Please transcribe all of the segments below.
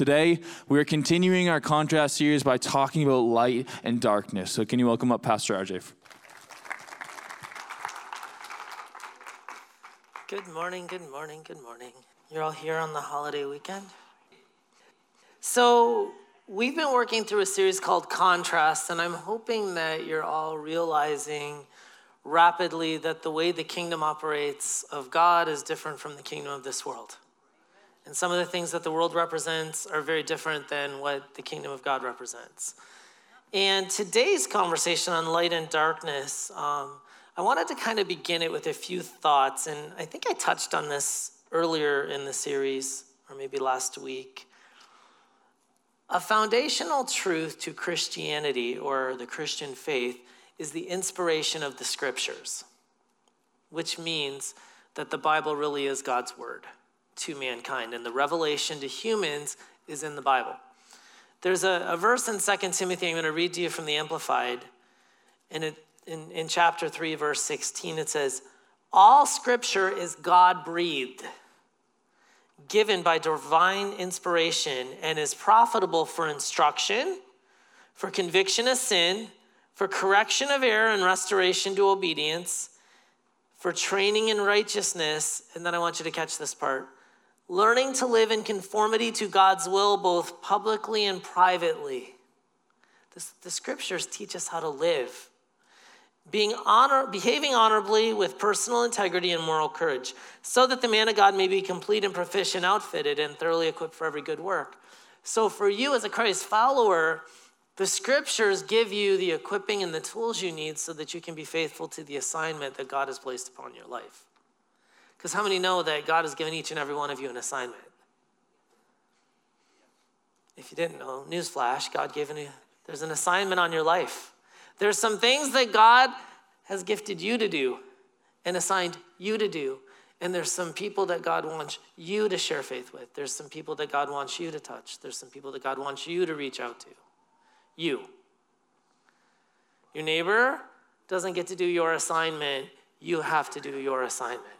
Today, we are continuing our contrast series by talking about light and darkness. So, can you welcome up Pastor RJ? Good morning, good morning, good morning. You're all here on the holiday weekend? So, we've been working through a series called Contrast, and I'm hoping that you're all realizing rapidly that the way the kingdom operates of God is different from the kingdom of this world. And some of the things that the world represents are very different than what the kingdom of God represents. And today's conversation on light and darkness, um, I wanted to kind of begin it with a few thoughts. And I think I touched on this earlier in the series, or maybe last week. A foundational truth to Christianity or the Christian faith is the inspiration of the scriptures, which means that the Bible really is God's word to mankind, and the revelation to humans is in the Bible. There's a, a verse in 2 Timothy I'm going to read to you from the Amplified, and it, in, in chapter 3, verse 16, it says, All scripture is God breathed, given by divine inspiration, and is profitable for instruction, for conviction of sin, for correction of error and restoration to obedience, for training in righteousness. And then I want you to catch this part learning to live in conformity to God's will, both publicly and privately. The scriptures teach us how to live. Being honor, behaving honorably with personal integrity and moral courage, so that the man of God may be complete and proficient, outfitted, and thoroughly equipped for every good work. So, for you as a Christ follower, the scriptures give you the equipping and the tools you need so that you can be faithful to the assignment that God has placed upon your life. Because how many know that God has given each and every one of you an assignment? If you didn't know, newsflash, God gave you, there's an assignment on your life. There's some things that God has gifted you to do and assigned you to do. And there's some people that God wants you to share faith with. There's some people that God wants you to touch. There's some people that God wants you to reach out to. You. Your neighbor doesn't get to do your assignment, you have to do your assignment.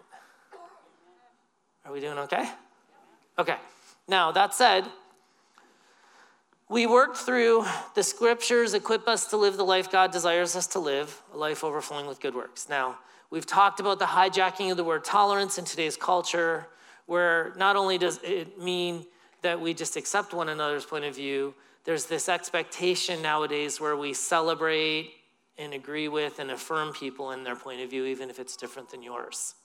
Are we doing okay? Okay. Now, that said, we worked through the scriptures equip us to live the life God desires us to live, a life overflowing with good works. Now, we've talked about the hijacking of the word tolerance in today's culture, where not only does it mean that we just accept one another's point of view, there's this expectation nowadays where we celebrate and agree with and affirm people in their point of view, even if it's different than yours.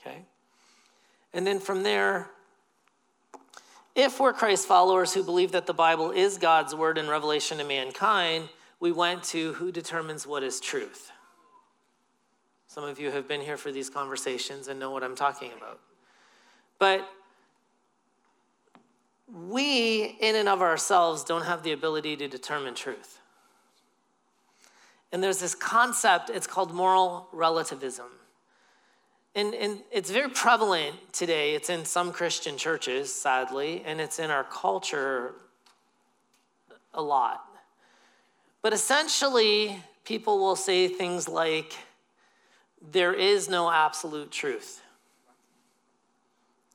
Okay? And then from there, if we're Christ followers who believe that the Bible is God's word and revelation to mankind, we went to who determines what is truth. Some of you have been here for these conversations and know what I'm talking about. But we, in and of ourselves, don't have the ability to determine truth. And there's this concept, it's called moral relativism. And, and it's very prevalent today. It's in some Christian churches, sadly, and it's in our culture a lot. But essentially, people will say things like, there is no absolute truth.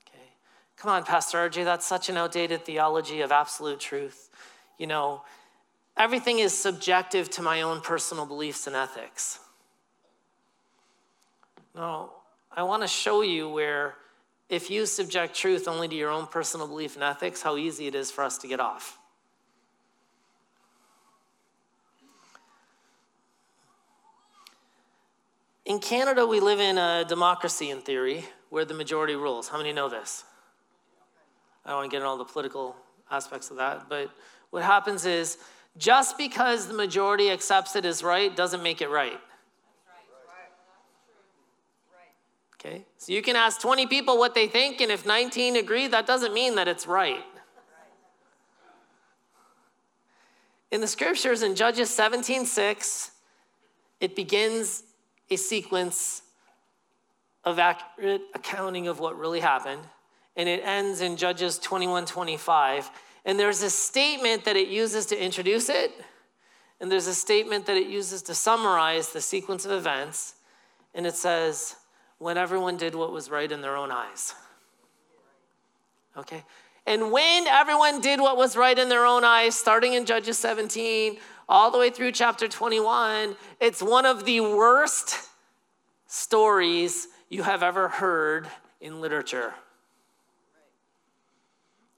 Okay. Come on, Pastor RJ, that's such an outdated theology of absolute truth. You know, everything is subjective to my own personal beliefs and ethics. No, I want to show you where, if you subject truth only to your own personal belief and ethics, how easy it is for us to get off. In Canada, we live in a democracy in theory where the majority rules. How many know this? I don't want to get into all the political aspects of that, but what happens is just because the majority accepts it as right doesn't make it right. Okay? So you can ask 20 people what they think, and if 19 agree, that doesn't mean that it's right. In the scriptures in Judges 17 6, it begins a sequence of accurate accounting of what really happened, and it ends in Judges 21 25. And there's a statement that it uses to introduce it, and there's a statement that it uses to summarize the sequence of events. And it says, when everyone did what was right in their own eyes. Okay? And when everyone did what was right in their own eyes, starting in Judges 17, all the way through chapter 21, it's one of the worst stories you have ever heard in literature.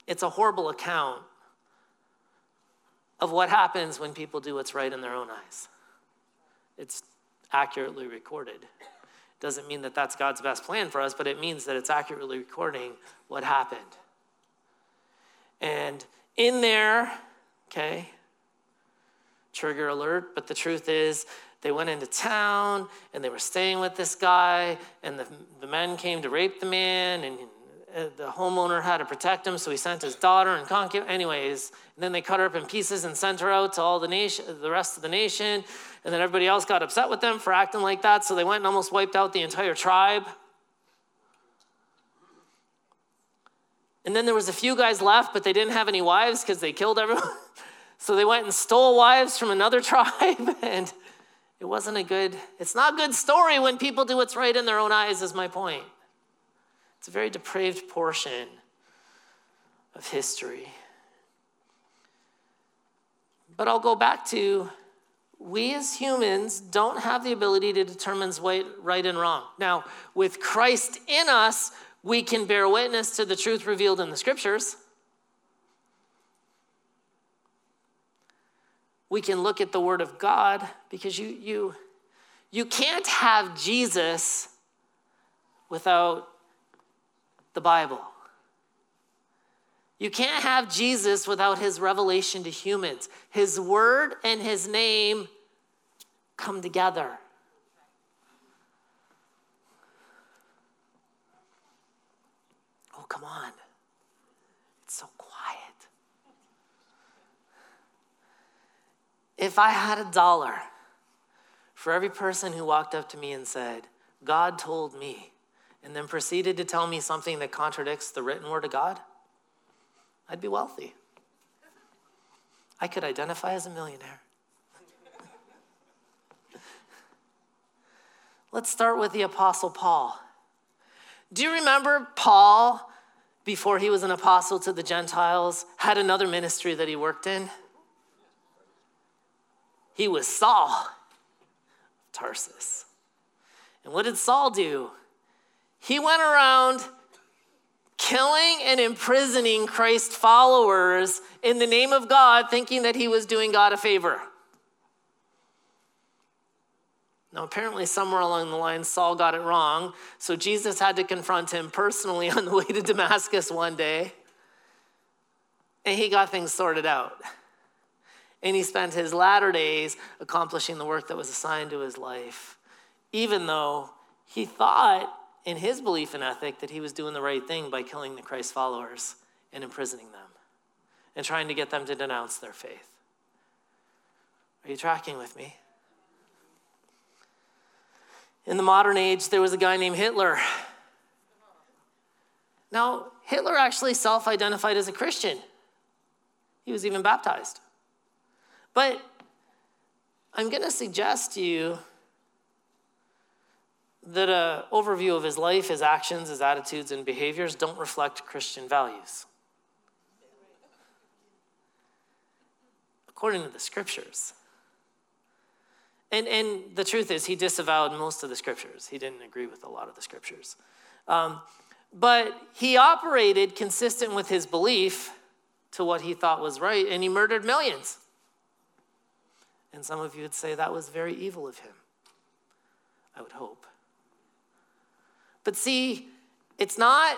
It's a horrible account of what happens when people do what's right in their own eyes. It's accurately recorded. Doesn't mean that that's God's best plan for us, but it means that it's accurately recording what happened. And in there, okay, trigger alert, but the truth is, they went into town and they were staying with this guy, and the, the men came to rape the man, and the homeowner had to protect him, so he sent his daughter and concubine. Anyways, and then they cut her up in pieces and sent her out to all the nation, the rest of the nation. And then everybody else got upset with them for acting like that, so they went and almost wiped out the entire tribe. And then there was a few guys left, but they didn't have any wives because they killed everyone. so they went and stole wives from another tribe, and it wasn't a good. It's not a good story when people do what's right in their own eyes. Is my point. It's a very depraved portion of history. But I'll go back to we as humans don't have the ability to determine right and wrong. Now, with Christ in us, we can bear witness to the truth revealed in the scriptures. We can look at the word of God because you you you can't have Jesus without the Bible. You can't have Jesus without his revelation to humans. His word and his name come together. Oh, come on. It's so quiet. If I had a dollar for every person who walked up to me and said, God told me, and then proceeded to tell me something that contradicts the written word of God, I'd be wealthy. I could identify as a millionaire. Let's start with the Apostle Paul. Do you remember Paul, before he was an apostle to the Gentiles, had another ministry that he worked in? He was Saul, Tarsus. And what did Saul do? He went around killing and imprisoning Christ followers in the name of God, thinking that he was doing God a favor. Now, apparently, somewhere along the line, Saul got it wrong. So Jesus had to confront him personally on the way to Damascus one day. And he got things sorted out. And he spent his latter days accomplishing the work that was assigned to his life, even though he thought in his belief and ethic that he was doing the right thing by killing the Christ followers and imprisoning them and trying to get them to denounce their faith. Are you tracking with me? In the modern age, there was a guy named Hitler. Now, Hitler actually self identified as a Christian, he was even baptized. But I'm going to suggest to you that an overview of his life, his actions, his attitudes, and behaviors don't reflect Christian values. According to the scriptures. And, and the truth is, he disavowed most of the scriptures. He didn't agree with a lot of the scriptures. Um, but he operated consistent with his belief to what he thought was right, and he murdered millions. And some of you would say that was very evil of him. I would hope. But see, it's not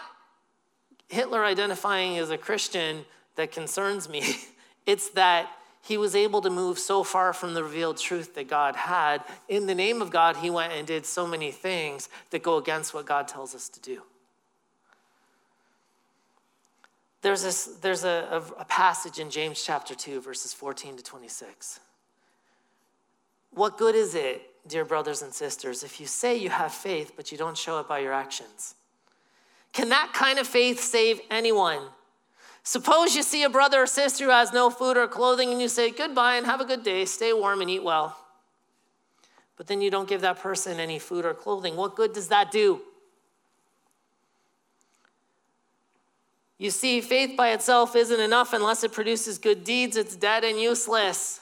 Hitler identifying as a Christian that concerns me. It's that he was able to move so far from the revealed truth that God had. In the name of God, he went and did so many things that go against what God tells us to do. There's, this, there's a, a, passage in James chapter 2, verses 14 to 26. What good is it, dear brothers and sisters, if you say you have faith, but you don't show it by your actions? Can that kind of faith save anyone? Suppose you see a brother or sister who has no food or clothing and you say, Goodbye and have a good day, stay warm and eat well. But then you don't give that person any food or clothing. What good does that do? You see, faith by itself isn't enough unless it produces good deeds. It's dead and useless.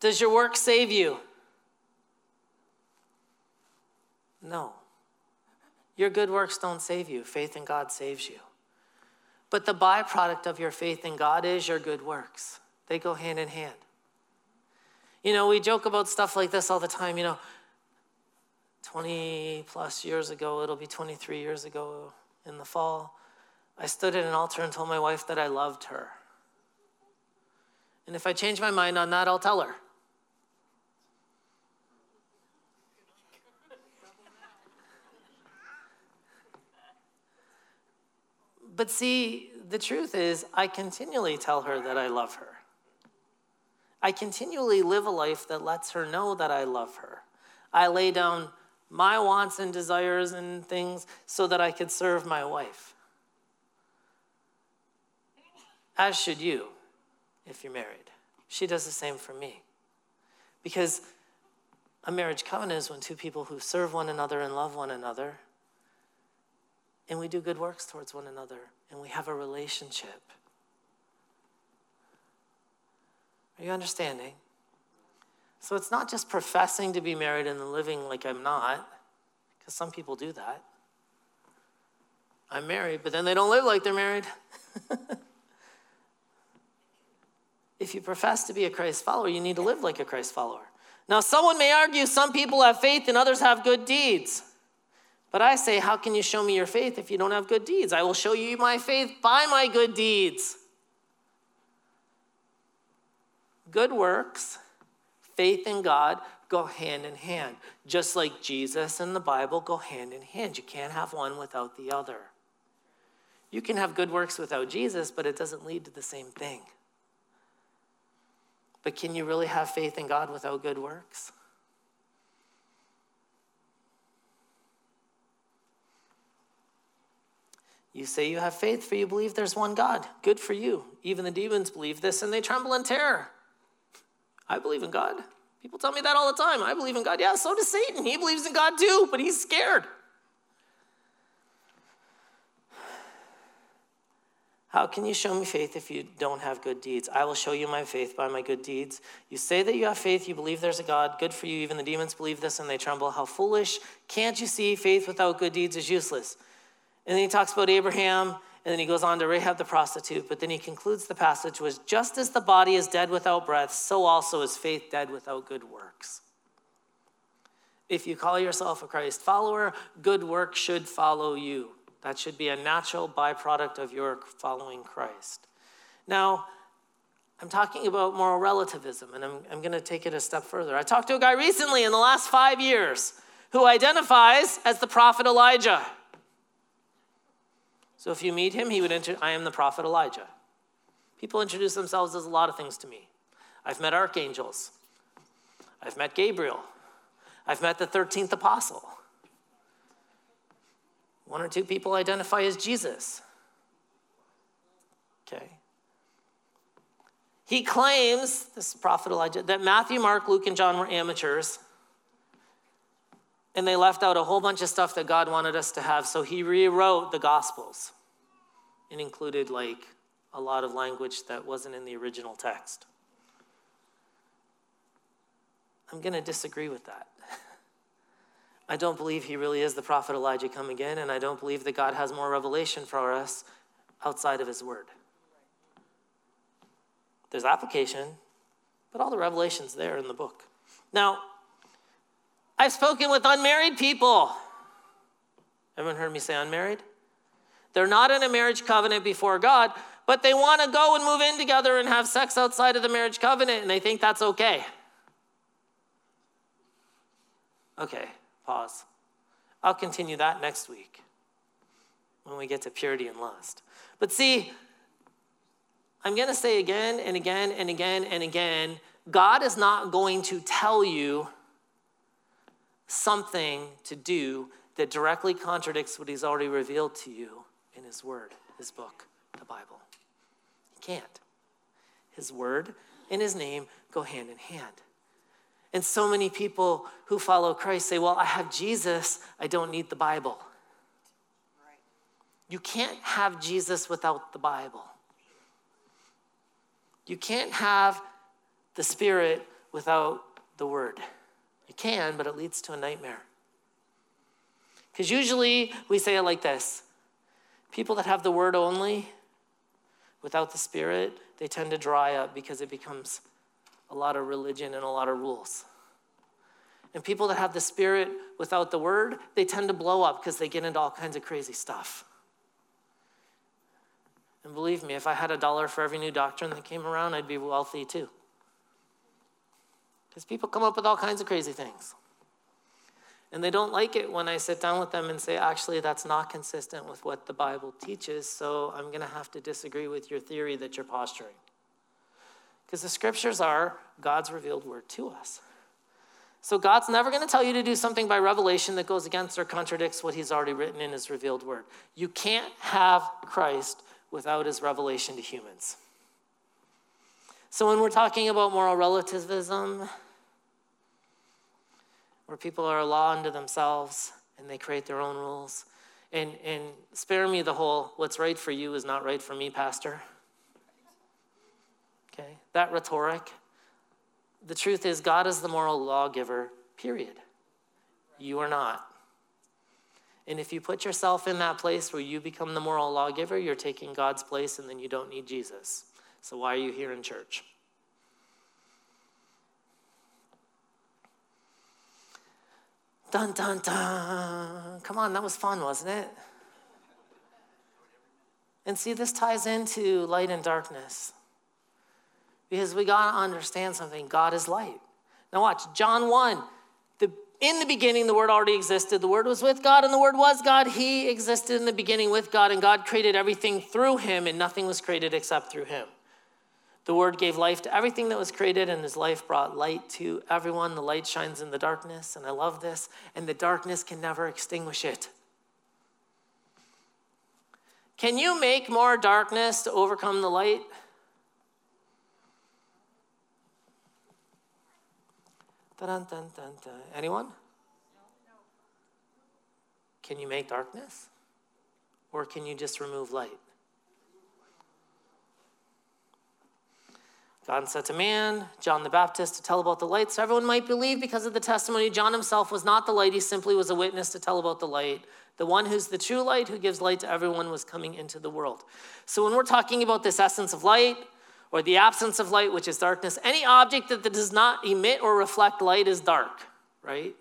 Does your work save you? No. Your good works don't save you. Faith in God saves you. But the byproduct of your faith in God is your good works. They go hand in hand. You know, we joke about stuff like this all the time. You know, 20 plus years ago, it'll be 23 years ago in the fall, I stood at an altar and told my wife that I loved her. And if I change my mind on that, I'll tell her. But see, the truth is, I continually tell her that I love her. I continually live a life that lets her know that I love her. I lay down my wants and desires and things so that I could serve my wife. As should you, if you're married. She does the same for me. Because a marriage covenant is when two people who serve one another and love one another and we do good works towards one another, and we have a relationship. Are you understanding? So it's not just professing to be married and living like I'm not, because some people do that. I'm married, but then they don't live like they're married. if you profess to be a Christ follower, you need to live like a Christ follower. Now, someone may argue some people have faith and others have good deeds. But I say, How can you show me your faith if you don't have good deeds? I will show you my faith by my good deeds. Good works, faith in God go hand in hand. Just like Jesus and the Bible go hand in hand. You can't have one without the other. You can have good works without Jesus, but it doesn't lead to the same thing. But can you really have faith in God without good works? You say you have faith, for you believe there's one God. Good for you. Even the demons believe this and they tremble in terror. I believe in God. People tell me that all the time. I believe in God. Yeah, so does Satan. He believes in God too, but he's scared. How can you show me faith if you don't have good deeds? I will show you my faith by my good deeds. You say that you have faith, you believe there's a God. Good for you. Even the demons believe this and they tremble. How foolish. Can't you see faith without good deeds is useless? And then he talks about Abraham, and then he goes on to Rahab the prostitute. But then he concludes the passage with just as the body is dead without breath, so also is faith dead without good works. If you call yourself a Christ follower, good work should follow you. That should be a natural byproduct of your following Christ. Now, I'm talking about moral relativism, and I'm, I'm going to take it a step further. I talked to a guy recently in the last five years who identifies as the prophet Elijah. So if you meet him, he would enter, I am the prophet Elijah. People introduce themselves as a lot of things to me. I've met archangels. I've met Gabriel. I've met the 13th apostle. One or two people identify as Jesus. Okay. He claims, this is prophet Elijah, that Matthew, Mark, Luke, and John were amateurs. And they left out a whole bunch of stuff that God wanted us to have. So he rewrote the Gospels and included like a lot of language that wasn't in the original text. I'm going to disagree with that. I don't believe he really is the prophet Elijah come again, and I don't believe that God has more revelation for us outside of his word. There's application, but all the revelation's there in the book. Now, I've spoken with unmarried people. Everyone heard me say unmarried? They're not in a marriage covenant before God, but they want to go and move in together and have sex outside of the marriage covenant, and they think that's okay. Okay, pause. I'll continue that next week. when we get to purity and lust. But see, I'm going to say again and again and again and again God is not going to tell you something to do that directly contradicts what He's already revealed to you in His Word, His book, the Bible. He can't. His Word and His name go hand in hand. And so many people who follow Christ say, Well, I have Jesus, I don't need the Bible. You can't have Jesus without the Bible. You can't have the Spirit without the Word. You can, but it leads to a nightmare. Because usually we say it like this people that have the Word only without the Spirit, they tend to dry up because it becomes a lot of religion and a lot of rules. And people that have the Spirit without the Word, they tend to blow up because they get into all kinds of crazy stuff. And believe me, if I had a dollar for every new doctrine that came around, I'd be wealthy too. Because people come up with all kinds of crazy things. And they don't like it when I sit down with them and say, actually, that's not consistent with what the Bible teaches, so I'm going to have to disagree with your theory that you're posturing. Because the scriptures are God's revealed word to us. So God's never going to tell you to do something by revelation that goes against or contradicts what he's already written in his revealed word. You can't have Christ without his revelation to humans. So when we're talking about moral relativism, where people are a law unto themselves and they create their own rules, and, and spare me the whole, what's right for you is not right for me, Pastor. Okay, that rhetoric. The truth is, God is the moral lawgiver, period. You are not. And if you put yourself in that place where you become the moral lawgiver, you're taking God's place and then you don't need Jesus. So why are you here in church? Dun, dun, dun. Come on, that was fun, wasn't it? And see, this ties into light and darkness. Because we got to understand something God is light. Now, watch, John 1 The, in the beginning, the Word already existed. The Word was with God, and the Word was God. He existed in the beginning with God, and God created everything through Him, and nothing was created except through Him. The Word gave life to everything that was created, and His life brought light to everyone. The light shines in the darkness, and I love this, and the darkness can never extinguish it. Can you make more darkness to overcome the light? Anyone? Can you make darkness? Or can you just remove light? God said to man, John the Baptist, to tell about the light so everyone might believe because of the testimony. John himself was not the light, he simply was a witness to tell about the light. The one who's the true light, who gives light to everyone, was coming into the world. So when we're talking about this essence of light, or the absence of light, which is darkness. Any object that does not emit or reflect light is dark, right?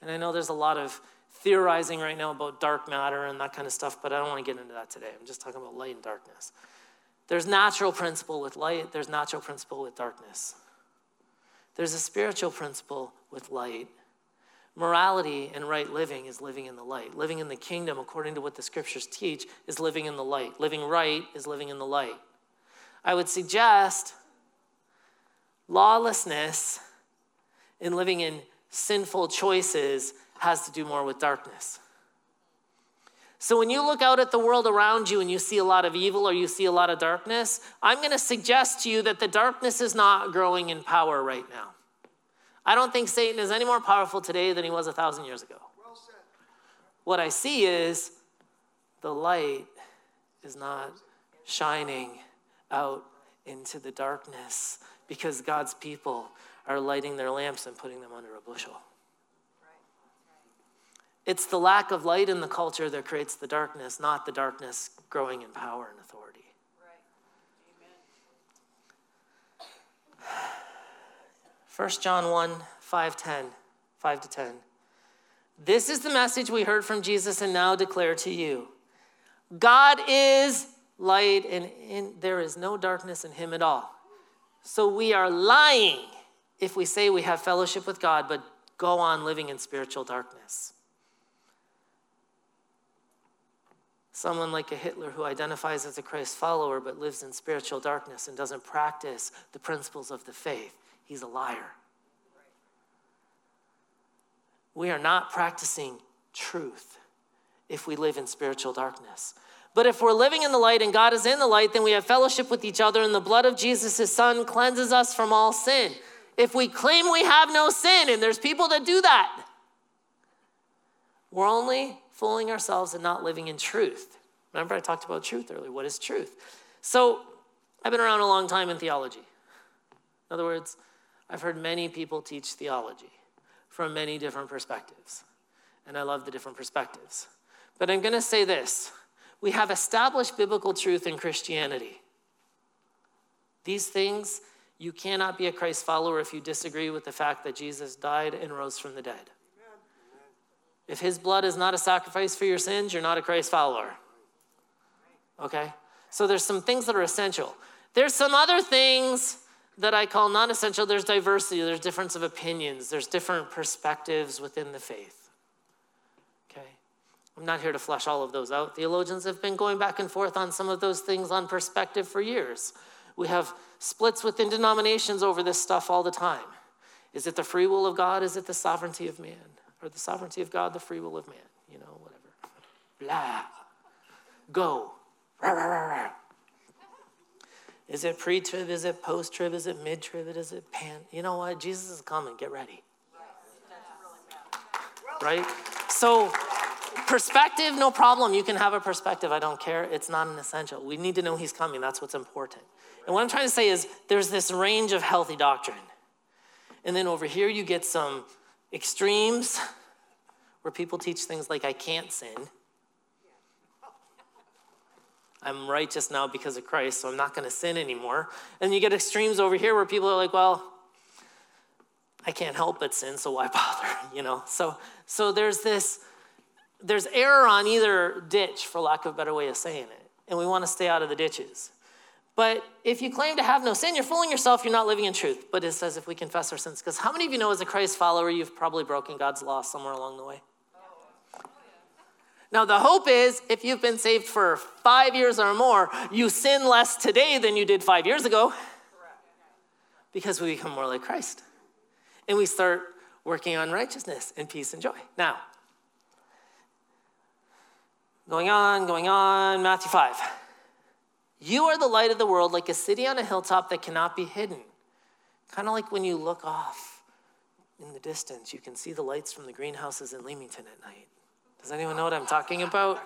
And I know there's a lot of theorizing right now about dark matter and that kind of stuff, but I don't want to get into that today. I'm just talking about light and darkness. There's natural principle with light, there's natural principle with darkness. There's a spiritual principle with light. Morality and right living is living in the light. Living in the kingdom, according to what the scriptures teach, is living in the light. Living right is living in the light. I would suggest lawlessness and living in sinful choices has to do more with darkness. So when you look out at the world around you and you see a lot of evil or you see a lot of darkness, I'm going to suggest to you that the darkness is not growing in power right now. I don't think Satan is any more powerful today than he was a thousand years ago. Well what I see is the light is not shining out into the darkness because God's people are lighting their lamps and putting them under a bushel. It's the lack of light in the culture that creates the darkness, not the darkness growing in power and authority. First John 1, 5, 10, 5 to 10. This is the message we heard from Jesus and now declare to you. God is light, and in, there is no darkness in him at all. So we are lying if we say we have fellowship with God, but go on living in spiritual darkness. Someone like a Hitler who identifies as a Christ follower but lives in spiritual darkness and doesn't practice the principles of the faith, he's a liar. We are not practicing truth if we live in spiritual darkness. But if we're living in the light and God is in the light, then we have fellowship with each other, and the blood of Jesus, his son, cleanses us from all sin. If we claim we have no sin, and there's people that do that, we're only fooling ourselves and not living in truth. Remember, I talked about truth earlier. What is truth? So, I've been around a long time in theology. In other words, I've heard many people teach theology from many different perspectives, and I love the different perspectives. But I'm going to say this we have established biblical truth in Christianity. These things, you cannot be a Christ follower if you disagree with the fact that Jesus died and rose from the dead. If his blood is not a sacrifice for your sins, you're not a Christ follower. Okay? So there's some things that are essential. There's some other things that I call non essential. There's diversity, there's difference of opinions, there's different perspectives within the faith. Okay? I'm not here to flesh all of those out. Theologians have been going back and forth on some of those things on perspective for years. We have splits within denominations over this stuff all the time. Is it the free will of God? Is it the sovereignty of man? Or the sovereignty of God, the free will of man, you know, whatever. Blah. Go. Rah, rah, rah, is it pre trib? Is it post trib? Is it mid trib? Is it pan? You know what? Jesus is coming. Get ready. Right? So, perspective, no problem. You can have a perspective. I don't care. It's not an essential. We need to know he's coming. That's what's important. And what I'm trying to say is there's this range of healthy doctrine. And then over here, you get some extremes where people teach things like, I can't sin. I'm righteous now because of Christ, so I'm not going to sin anymore. And you get extremes over here where people are like, well, I can't help but sin, so why bother? You know? So so there's this there's error on either ditch, for lack of a better way of saying it. And we want to stay out of the ditches. But if you claim to have no sin, you're fooling yourself, you're not living in truth. But it says if we confess our sins, because how many of you know as a Christ follower, you've probably broken God's law somewhere along the way? Now, the hope is if you've been saved for five years or more, you sin less today than you did five years ago because we become more like Christ. And we start working on righteousness and peace and joy. Now, going on, going on, Matthew 5. You are the light of the world, like a city on a hilltop that cannot be hidden. Kind of like when you look off in the distance, you can see the lights from the greenhouses in Leamington at night. Does anyone know what I'm talking about?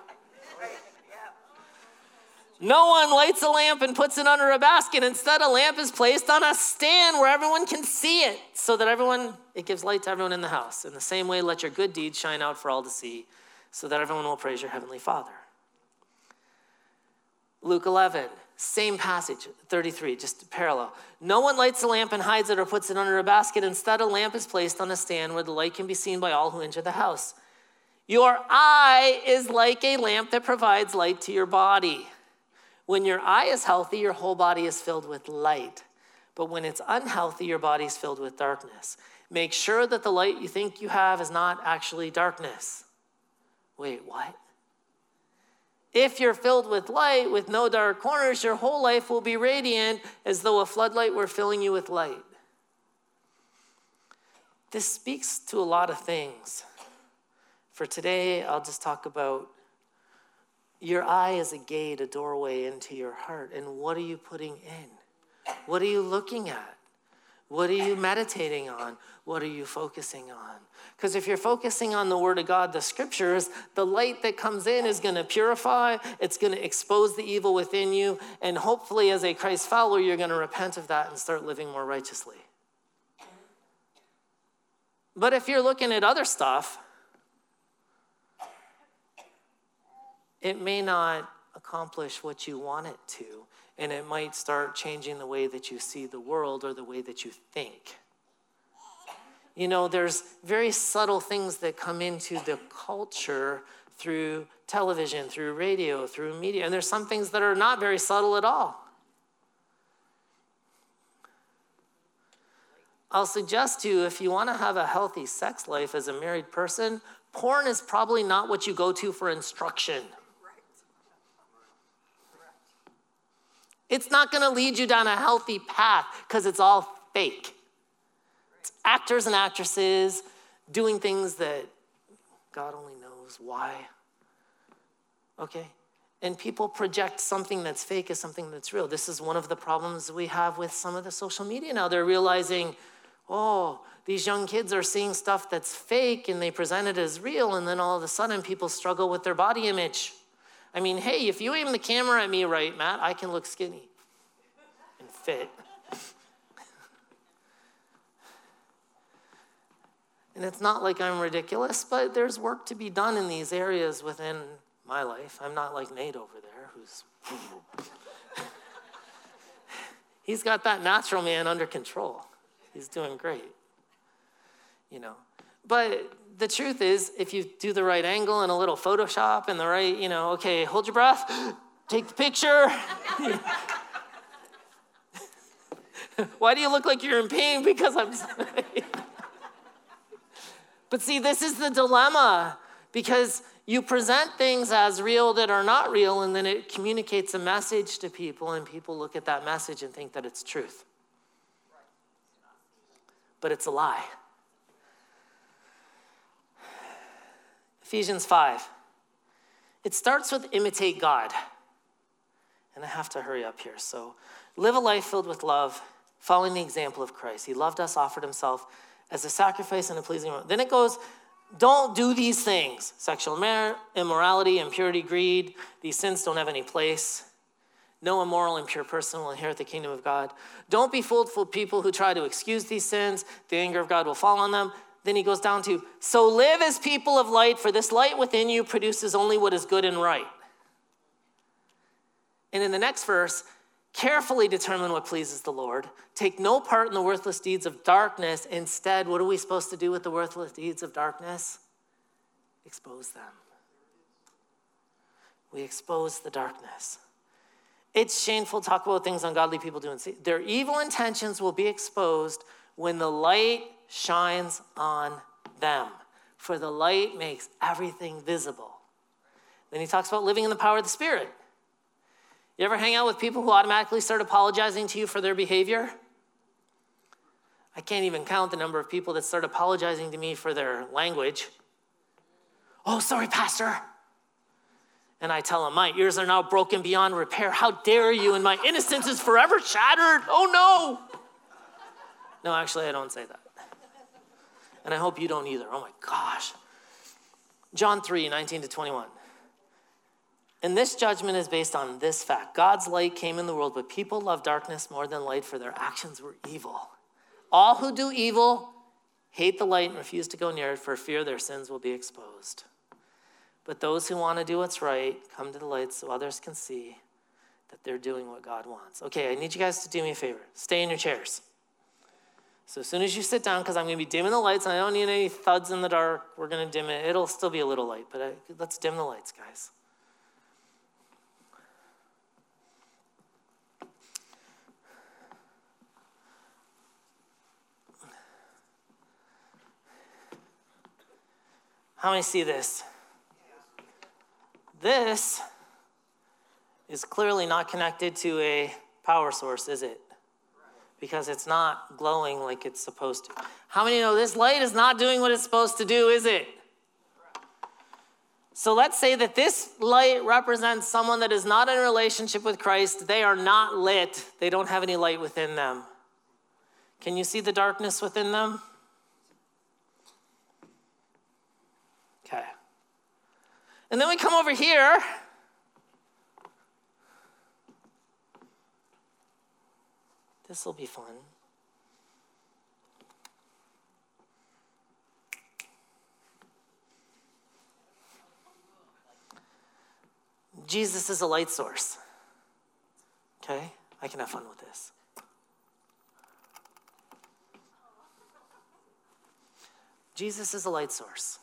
No one lights a lamp and puts it under a basket. Instead, a lamp is placed on a stand where everyone can see it so that everyone, it gives light to everyone in the house. In the same way, let your good deeds shine out for all to see so that everyone will praise your heavenly Father. Luke 11, same passage, 33, just parallel. No one lights a lamp and hides it or puts it under a basket. Instead, a lamp is placed on a stand where the light can be seen by all who enter the house. Your eye is like a lamp that provides light to your body. When your eye is healthy, your whole body is filled with light. But when it's unhealthy, your body is filled with darkness. Make sure that the light you think you have is not actually darkness. Wait, what? If you're filled with light with no dark corners, your whole life will be radiant as though a floodlight were filling you with light. This speaks to a lot of things. For today, I'll just talk about your eye is a gate, a doorway into your heart. And what are you putting in? What are you looking at? What are you meditating on? What are you focusing on? Because if you're focusing on the Word of God, the Scriptures, the light that comes in is going to purify, it's going to expose the evil within you, and hopefully, as a Christ follower, you're going to repent of that and start living more righteously. But if you're looking at other stuff, it may not accomplish what you want it to and it might start changing the way that you see the world or the way that you think. You know, there's very subtle things that come into the culture through television, through radio, through media, and there's some things that are not very subtle at all. I'll suggest to you if you want to have a healthy sex life as a married person, porn is probably not what you go to for instruction. It's not going to lead you down a healthy path because it's all fake. It's actors and actresses doing things that God only knows why. Okay? And people project something that's fake as something that's real. This is one of the problems we have with some of the social media now. They're realizing, oh, these young kids are seeing stuff that's fake and they present it as real, and then all of a sudden people struggle with their body image. I mean, hey, if you aim the camera at me right, Matt, I can look skinny and fit. and it's not like I'm ridiculous, but there's work to be done in these areas within my life. I'm not like Nate over there, who's. He's got that natural man under control. He's doing great. You know. But the truth is, if you do the right angle and a little Photoshop and the right, you know, okay, hold your breath, take the picture. Why do you look like you're in pain? Because I'm but see, this is the dilemma because you present things as real that are not real, and then it communicates a message to people, and people look at that message and think that it's truth. But it's a lie. Ephesians 5. It starts with imitate God. And I have to hurry up here. So, live a life filled with love, following the example of Christ. He loved us, offered himself as a sacrifice and a pleasing. One. Then it goes, don't do these things sexual immorality, impurity, greed. These sins don't have any place. No immoral, impure person will inherit the kingdom of God. Don't be fooled for people who try to excuse these sins. The anger of God will fall on them. Then he goes down to, so live as people of light, for this light within you produces only what is good and right. And in the next verse, carefully determine what pleases the Lord. Take no part in the worthless deeds of darkness. Instead, what are we supposed to do with the worthless deeds of darkness? Expose them. We expose the darkness. It's shameful to talk about things ungodly people do. and see, their evil intentions will be exposed when the light shines on them, for the light makes everything visible. Then he talks about living in the power of the Spirit. You ever hang out with people who automatically start apologizing to you for their behavior? I can't even count the number of people that start apologizing to me for their language. Oh, sorry, Pastor. And I tell them, My ears are now broken beyond repair. How dare you? And my innocence is forever shattered. Oh, no. No, actually, I don't say that. And I hope you don't either. Oh my gosh. John 3 19 to 21. And this judgment is based on this fact God's light came in the world, but people love darkness more than light, for their actions were evil. All who do evil hate the light and refuse to go near it for fear their sins will be exposed. But those who want to do what's right come to the light so others can see that they're doing what God wants. Okay, I need you guys to do me a favor. Stay in your chairs. So as soon as you sit down, because I'm going to be dimming the lights, and I don't need any thuds in the dark, we're going to dim it. It'll still be a little light, but I, let's dim the lights, guys. How many see this? This is clearly not connected to a power source, is it? Because it's not glowing like it's supposed to. How many know this light is not doing what it's supposed to do, is it? So let's say that this light represents someone that is not in a relationship with Christ. They are not lit, they don't have any light within them. Can you see the darkness within them? Okay. And then we come over here This will be fun. Jesus is a light source. Okay? I can have fun with this. Jesus is a light source.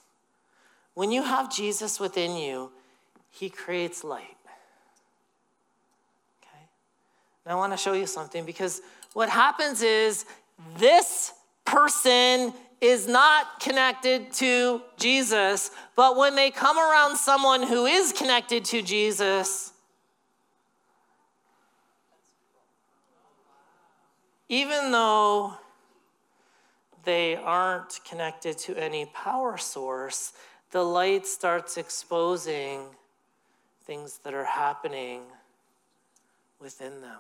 When you have Jesus within you, he creates light. Okay? And I want to show you something because what happens is this person is not connected to Jesus, but when they come around someone who is connected to Jesus, even though they aren't connected to any power source, the light starts exposing things that are happening within them.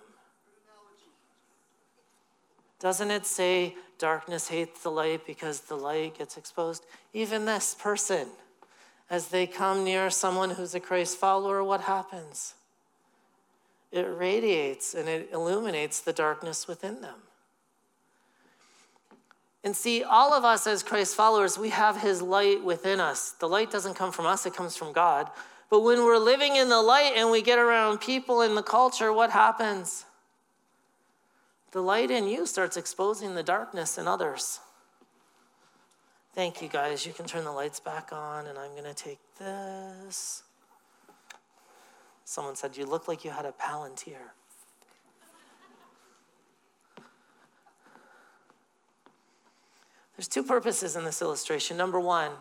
Doesn't it say darkness hates the light because the light gets exposed? Even this person, as they come near someone who's a Christ follower, what happens? It radiates and it illuminates the darkness within them. And see, all of us as Christ followers, we have his light within us. The light doesn't come from us, it comes from God. But when we're living in the light and we get around people in the culture, what happens? The light in you starts exposing the darkness in others. Thank you, guys. You can turn the lights back on, and I'm going to take this. Someone said, You look like you had a palantir. There's two purposes in this illustration. Number one,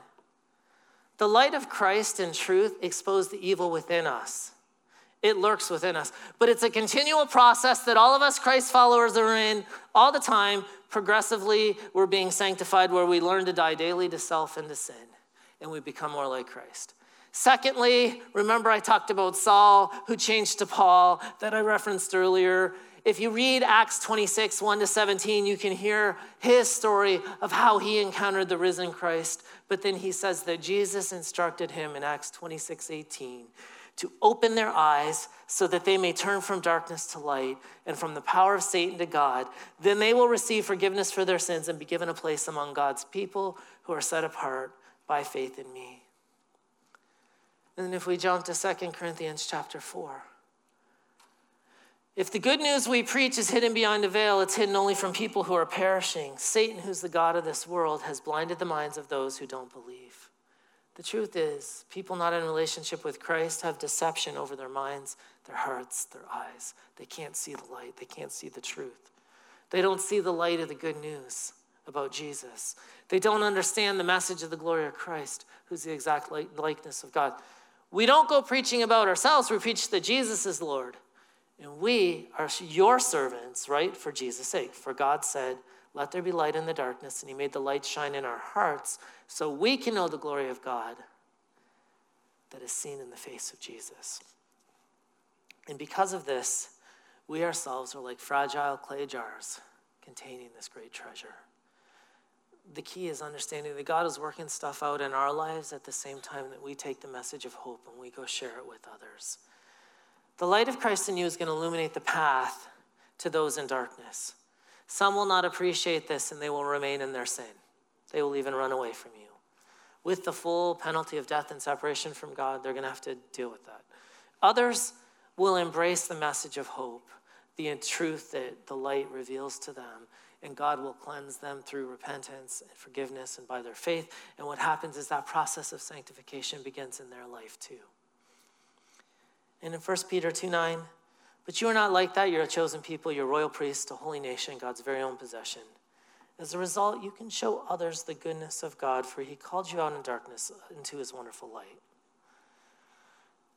the light of Christ and truth expose the evil within us. It lurks within us. But it's a continual process that all of us Christ followers are in all the time. Progressively, we're being sanctified where we learn to die daily to self and to sin, and we become more like Christ. Secondly, remember I talked about Saul who changed to Paul that I referenced earlier. If you read Acts 26, 1 to 17, you can hear his story of how he encountered the risen Christ. But then he says that Jesus instructed him in Acts 26, 18 to open their eyes so that they may turn from darkness to light and from the power of Satan to God. Then they will receive forgiveness for their sins and be given a place among God's people who are set apart by faith in me. And then if we jump to 2 Corinthians chapter 4. If the good news we preach is hidden behind a veil, it's hidden only from people who are perishing. Satan, who's the God of this world, has blinded the minds of those who don't believe. The truth is, people not in relationship with Christ have deception over their minds, their hearts, their eyes. They can't see the light, they can't see the truth. They don't see the light of the good news about Jesus. They don't understand the message of the glory of Christ, who's the exact likeness of God. We don't go preaching about ourselves, we preach that Jesus is Lord. And we are your servants, right, for Jesus' sake. For God said, Let there be light in the darkness, and He made the light shine in our hearts so we can know the glory of God that is seen in the face of Jesus. And because of this, we ourselves are like fragile clay jars containing this great treasure. The key is understanding that God is working stuff out in our lives at the same time that we take the message of hope and we go share it with others. The light of Christ in you is going to illuminate the path to those in darkness. Some will not appreciate this and they will remain in their sin. They will even run away from you. With the full penalty of death and separation from God, they're going to have to deal with that. Others will embrace the message of hope, the truth that the light reveals to them, and God will cleanse them through repentance and forgiveness and by their faith. And what happens is that process of sanctification begins in their life too. And in 1 Peter 2 9, but you are not like that. You're a chosen people, you're royal priest, a holy nation, God's very own possession. As a result, you can show others the goodness of God, for he called you out in darkness into his wonderful light.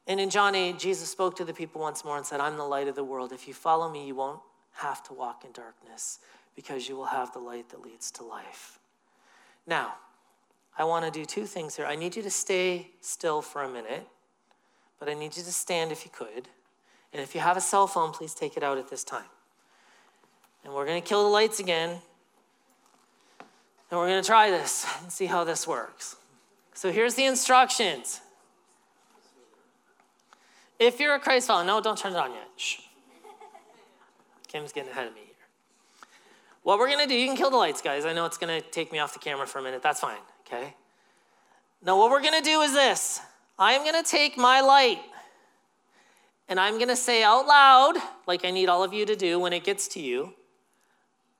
And in John 8, Jesus spoke to the people once more and said, I'm the light of the world. If you follow me, you won't have to walk in darkness because you will have the light that leads to life. Now, I want to do two things here. I need you to stay still for a minute but I need you to stand if you could. And if you have a cell phone, please take it out at this time. And we're going to kill the lights again. And we're going to try this and see how this works. So here's the instructions. If you're a Christ follower, no, don't turn it on yet. Shh. Kim's getting ahead of me here. What we're going to do, you can kill the lights, guys. I know it's going to take me off the camera for a minute. That's fine, okay? Now, what we're going to do is this I am going to take my light and I'm going to say out loud, like I need all of you to do when it gets to you,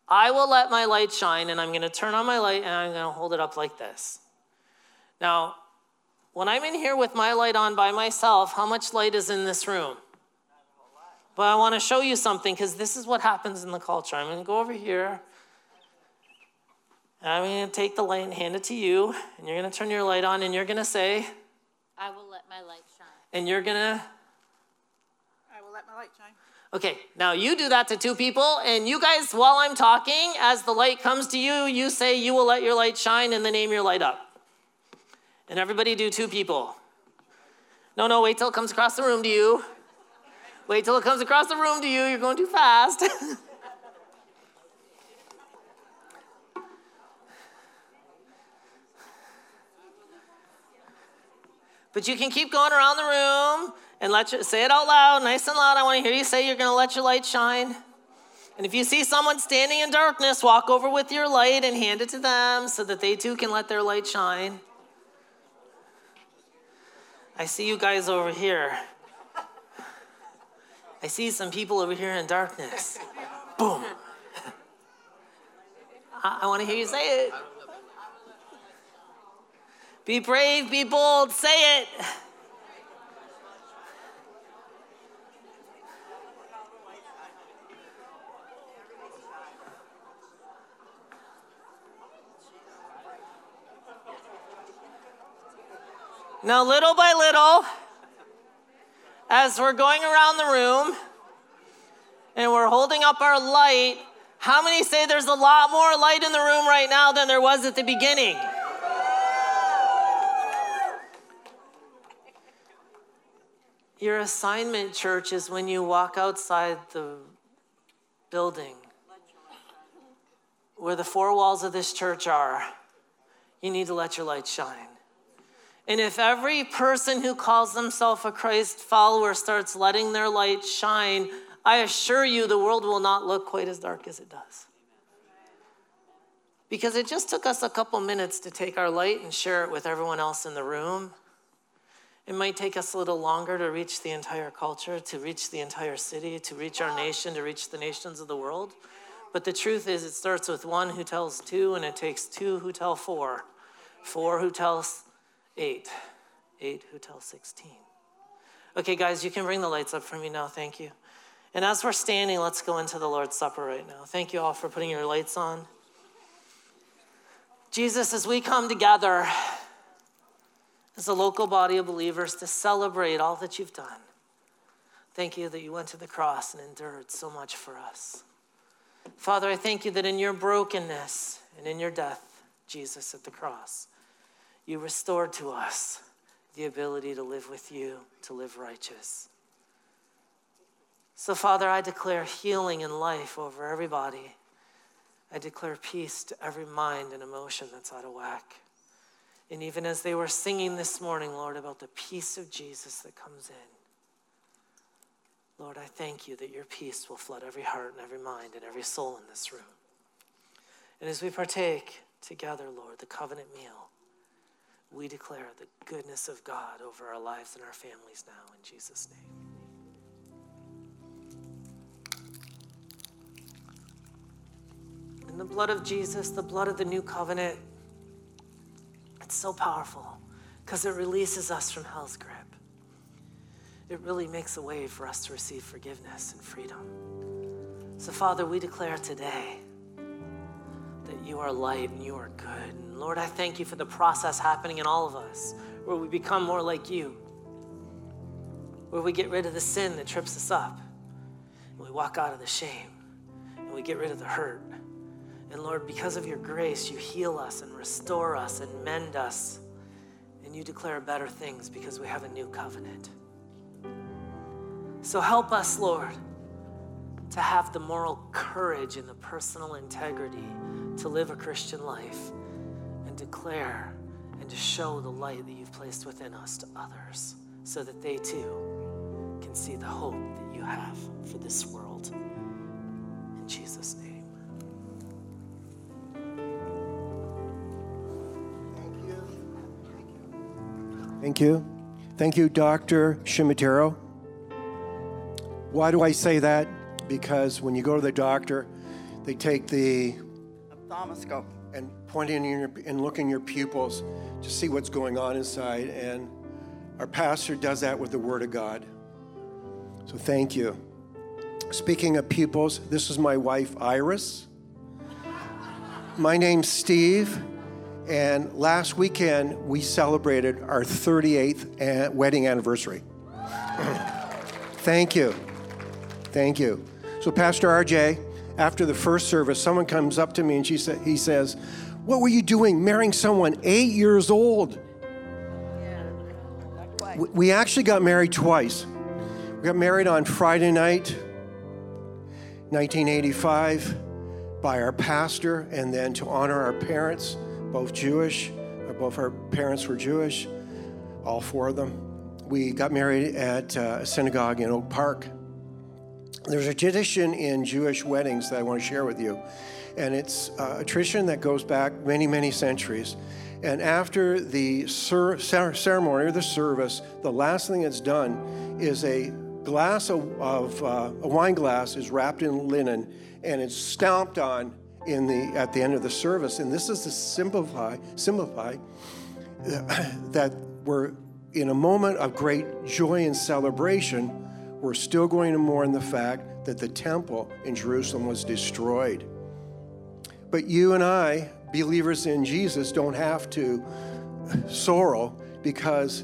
I will let my light shine and I'm going to turn on my light and I'm going to hold it up like this. Now, when I'm in here with my light on by myself, how much light is in this room? But I want to show you something because this is what happens in the culture. I'm going to go over here. And I'm going to take the light and hand it to you. And you're going to turn your light on and you're going to say, I will let my light shine. And you're going to? Okay, now you do that to two people, and you guys, while I'm talking, as the light comes to you, you say, You will let your light shine, and then name your light up. And everybody do two people. No, no, wait till it comes across the room to you. Wait till it comes across the room to you. You're going too fast. but you can keep going around the room and let you say it out loud, nice and loud. I want to hear you say you're going to let your light shine. And if you see someone standing in darkness, walk over with your light and hand it to them so that they too can let their light shine. I see you guys over here. I see some people over here in darkness. Boom. I, want to hear you say it. Be brave, be bold, say it. Now, little by little, as we're going around the room and we're holding up our light, how many say there's a lot more light in the room right now than there was at the beginning? Your assignment, church, is when you walk outside the building where the four walls of this church are, you need to let your light shine. And if every person who calls themselves a Christ follower starts letting their light shine, I assure you the world will not look quite as dark as it does. Because it just took us a couple minutes to take our light and share it with everyone else in the room. It might take us a little longer to reach the entire culture, to reach the entire city, to reach our nation, to reach the nations of the world. But the truth is, it starts with one who tells two, and it takes two who tell four, four who tells eight, eight who tells 16. Okay, guys, you can bring the lights up for me now. Thank you. And as we're standing, let's go into the Lord's Supper right now. Thank you all for putting your lights on. Jesus, as we come together as a local body of believers to celebrate all that you've done, thank you that you went to the cross and endured so much for us. Father, I thank you that in your brokenness and in your death, Jesus, at the cross, you restored to us the ability to live with you, to live righteous. So, Father, I declare healing and life over everybody. I declare peace to every mind and emotion that's out of whack. And even as they were singing this morning, Lord, about the peace of Jesus that comes in, Lord, I thank you that your peace will flood every heart and every mind and every soul in this room. And as we partake together, Lord, the covenant meal, we declare the goodness of God over our lives and our families now in Jesus' name. And the blood of Jesus, the blood of the new covenant, it's so powerful because it releases us from hell's grip. It really makes a way for us to receive forgiveness and freedom. So, Father, we declare today you are light and you are good. And Lord, I thank you for the process happening in all of us where we become more like you, where we get rid of the sin that trips us up, and we walk out of the shame, and we get rid of the hurt. And Lord, because of your grace, you heal us and restore us and mend us, and you declare better things because we have a new covenant. So help us, Lord to have the moral courage and the personal integrity to live a Christian life and declare and to show the light that you've placed within us to others so that they too can see the hope that you have for this world. In Jesus' name. Thank you. Thank you, Thank you, Dr. Ciaramitaro. Why do I say that? Because when you go to the doctor, they take the And pointing in your and look in your pupils to see what's going on inside. And our pastor does that with the Word of God. So thank you. Speaking of pupils, this is my wife Iris. My name's Steve, and last weekend we celebrated our 38th uh, wedding anniversary. thank you. Thank you. So, Pastor RJ, after the first service, someone comes up to me and she sa- he says, What were you doing marrying someone eight years old? We- We actually got married twice. We got married on Friday night, 1985, by our pastor, and then to honor our parents, both Jewish, both our parents were Jewish, all four of them. We got married at uh, a synagogue in Oak Park. There's a tradition in Jewish weddings that I want to share with you, and it's uh, a tradition that goes back many, many centuries. And after the cer- cer- ceremony or the service, the last thing that's done is a glass of, of uh, a wine glass is wrapped in linen and it's stamped on in the at the end of the service. And this is to simplify simplify that we're in a moment of great joy and celebration. We're still going to mourn the fact that the temple in Jerusalem was destroyed. But you and I, believers in Jesus, don't have to sorrow because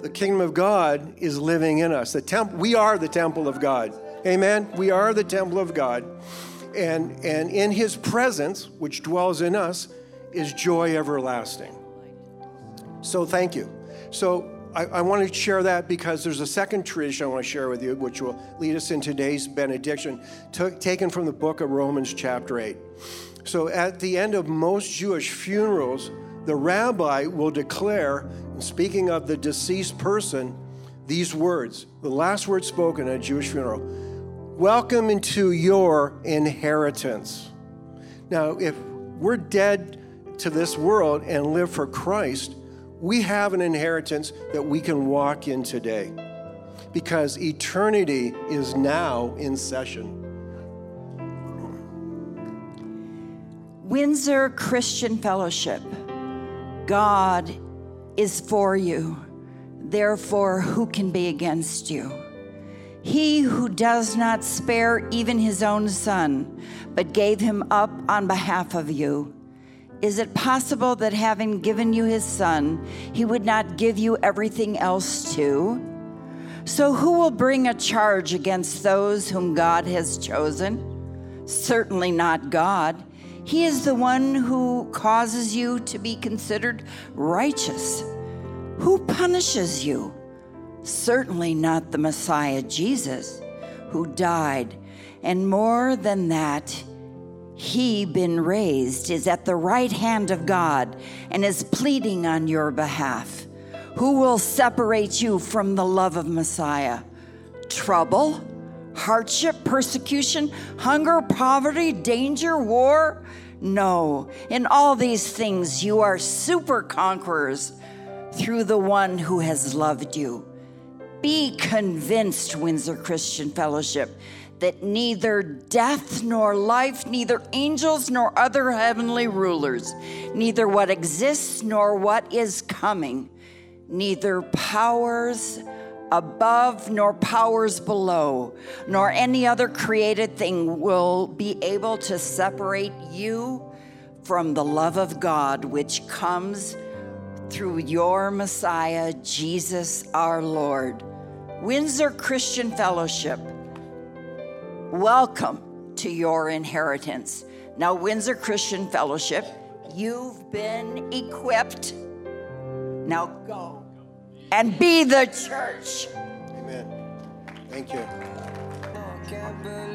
the kingdom of God is living in us. The temp- we are the temple of God. Amen. We are the temple of God. And, and in his presence, which dwells in us, is joy everlasting. So thank you. So I, I want to share that because there's a second tradition I want to share with you, which will lead us in today's benediction, t- taken from the book of Romans, chapter 8. So at the end of most Jewish funerals, the rabbi will declare, speaking of the deceased person, these words, the last words spoken at a Jewish funeral Welcome into your inheritance. Now, if we're dead to this world and live for Christ, we have an inheritance that we can walk in today because eternity is now in session. Windsor Christian Fellowship, God is for you. Therefore, who can be against you? He who does not spare even his own son, but gave him up on behalf of you. Is it possible that having given you his son, he would not give you everything else too? So, who will bring a charge against those whom God has chosen? Certainly not God. He is the one who causes you to be considered righteous. Who punishes you? Certainly not the Messiah Jesus, who died. And more than that, he, been raised, is at the right hand of God and is pleading on your behalf. Who will separate you from the love of Messiah? Trouble, hardship, persecution, hunger, poverty, danger, war? No, in all these things you are super conquerors through the one who has loved you. Be convinced, Windsor Christian Fellowship, that neither death nor life, neither angels nor other heavenly rulers, neither what exists nor what is coming, neither powers above nor powers below, nor any other created thing will be able to separate you from the love of God which comes through your Messiah, Jesus our Lord. Windsor Christian Fellowship, welcome to your inheritance. Now, Windsor Christian Fellowship, you've been equipped. Now go and be the church. Amen. Thank you. Oh,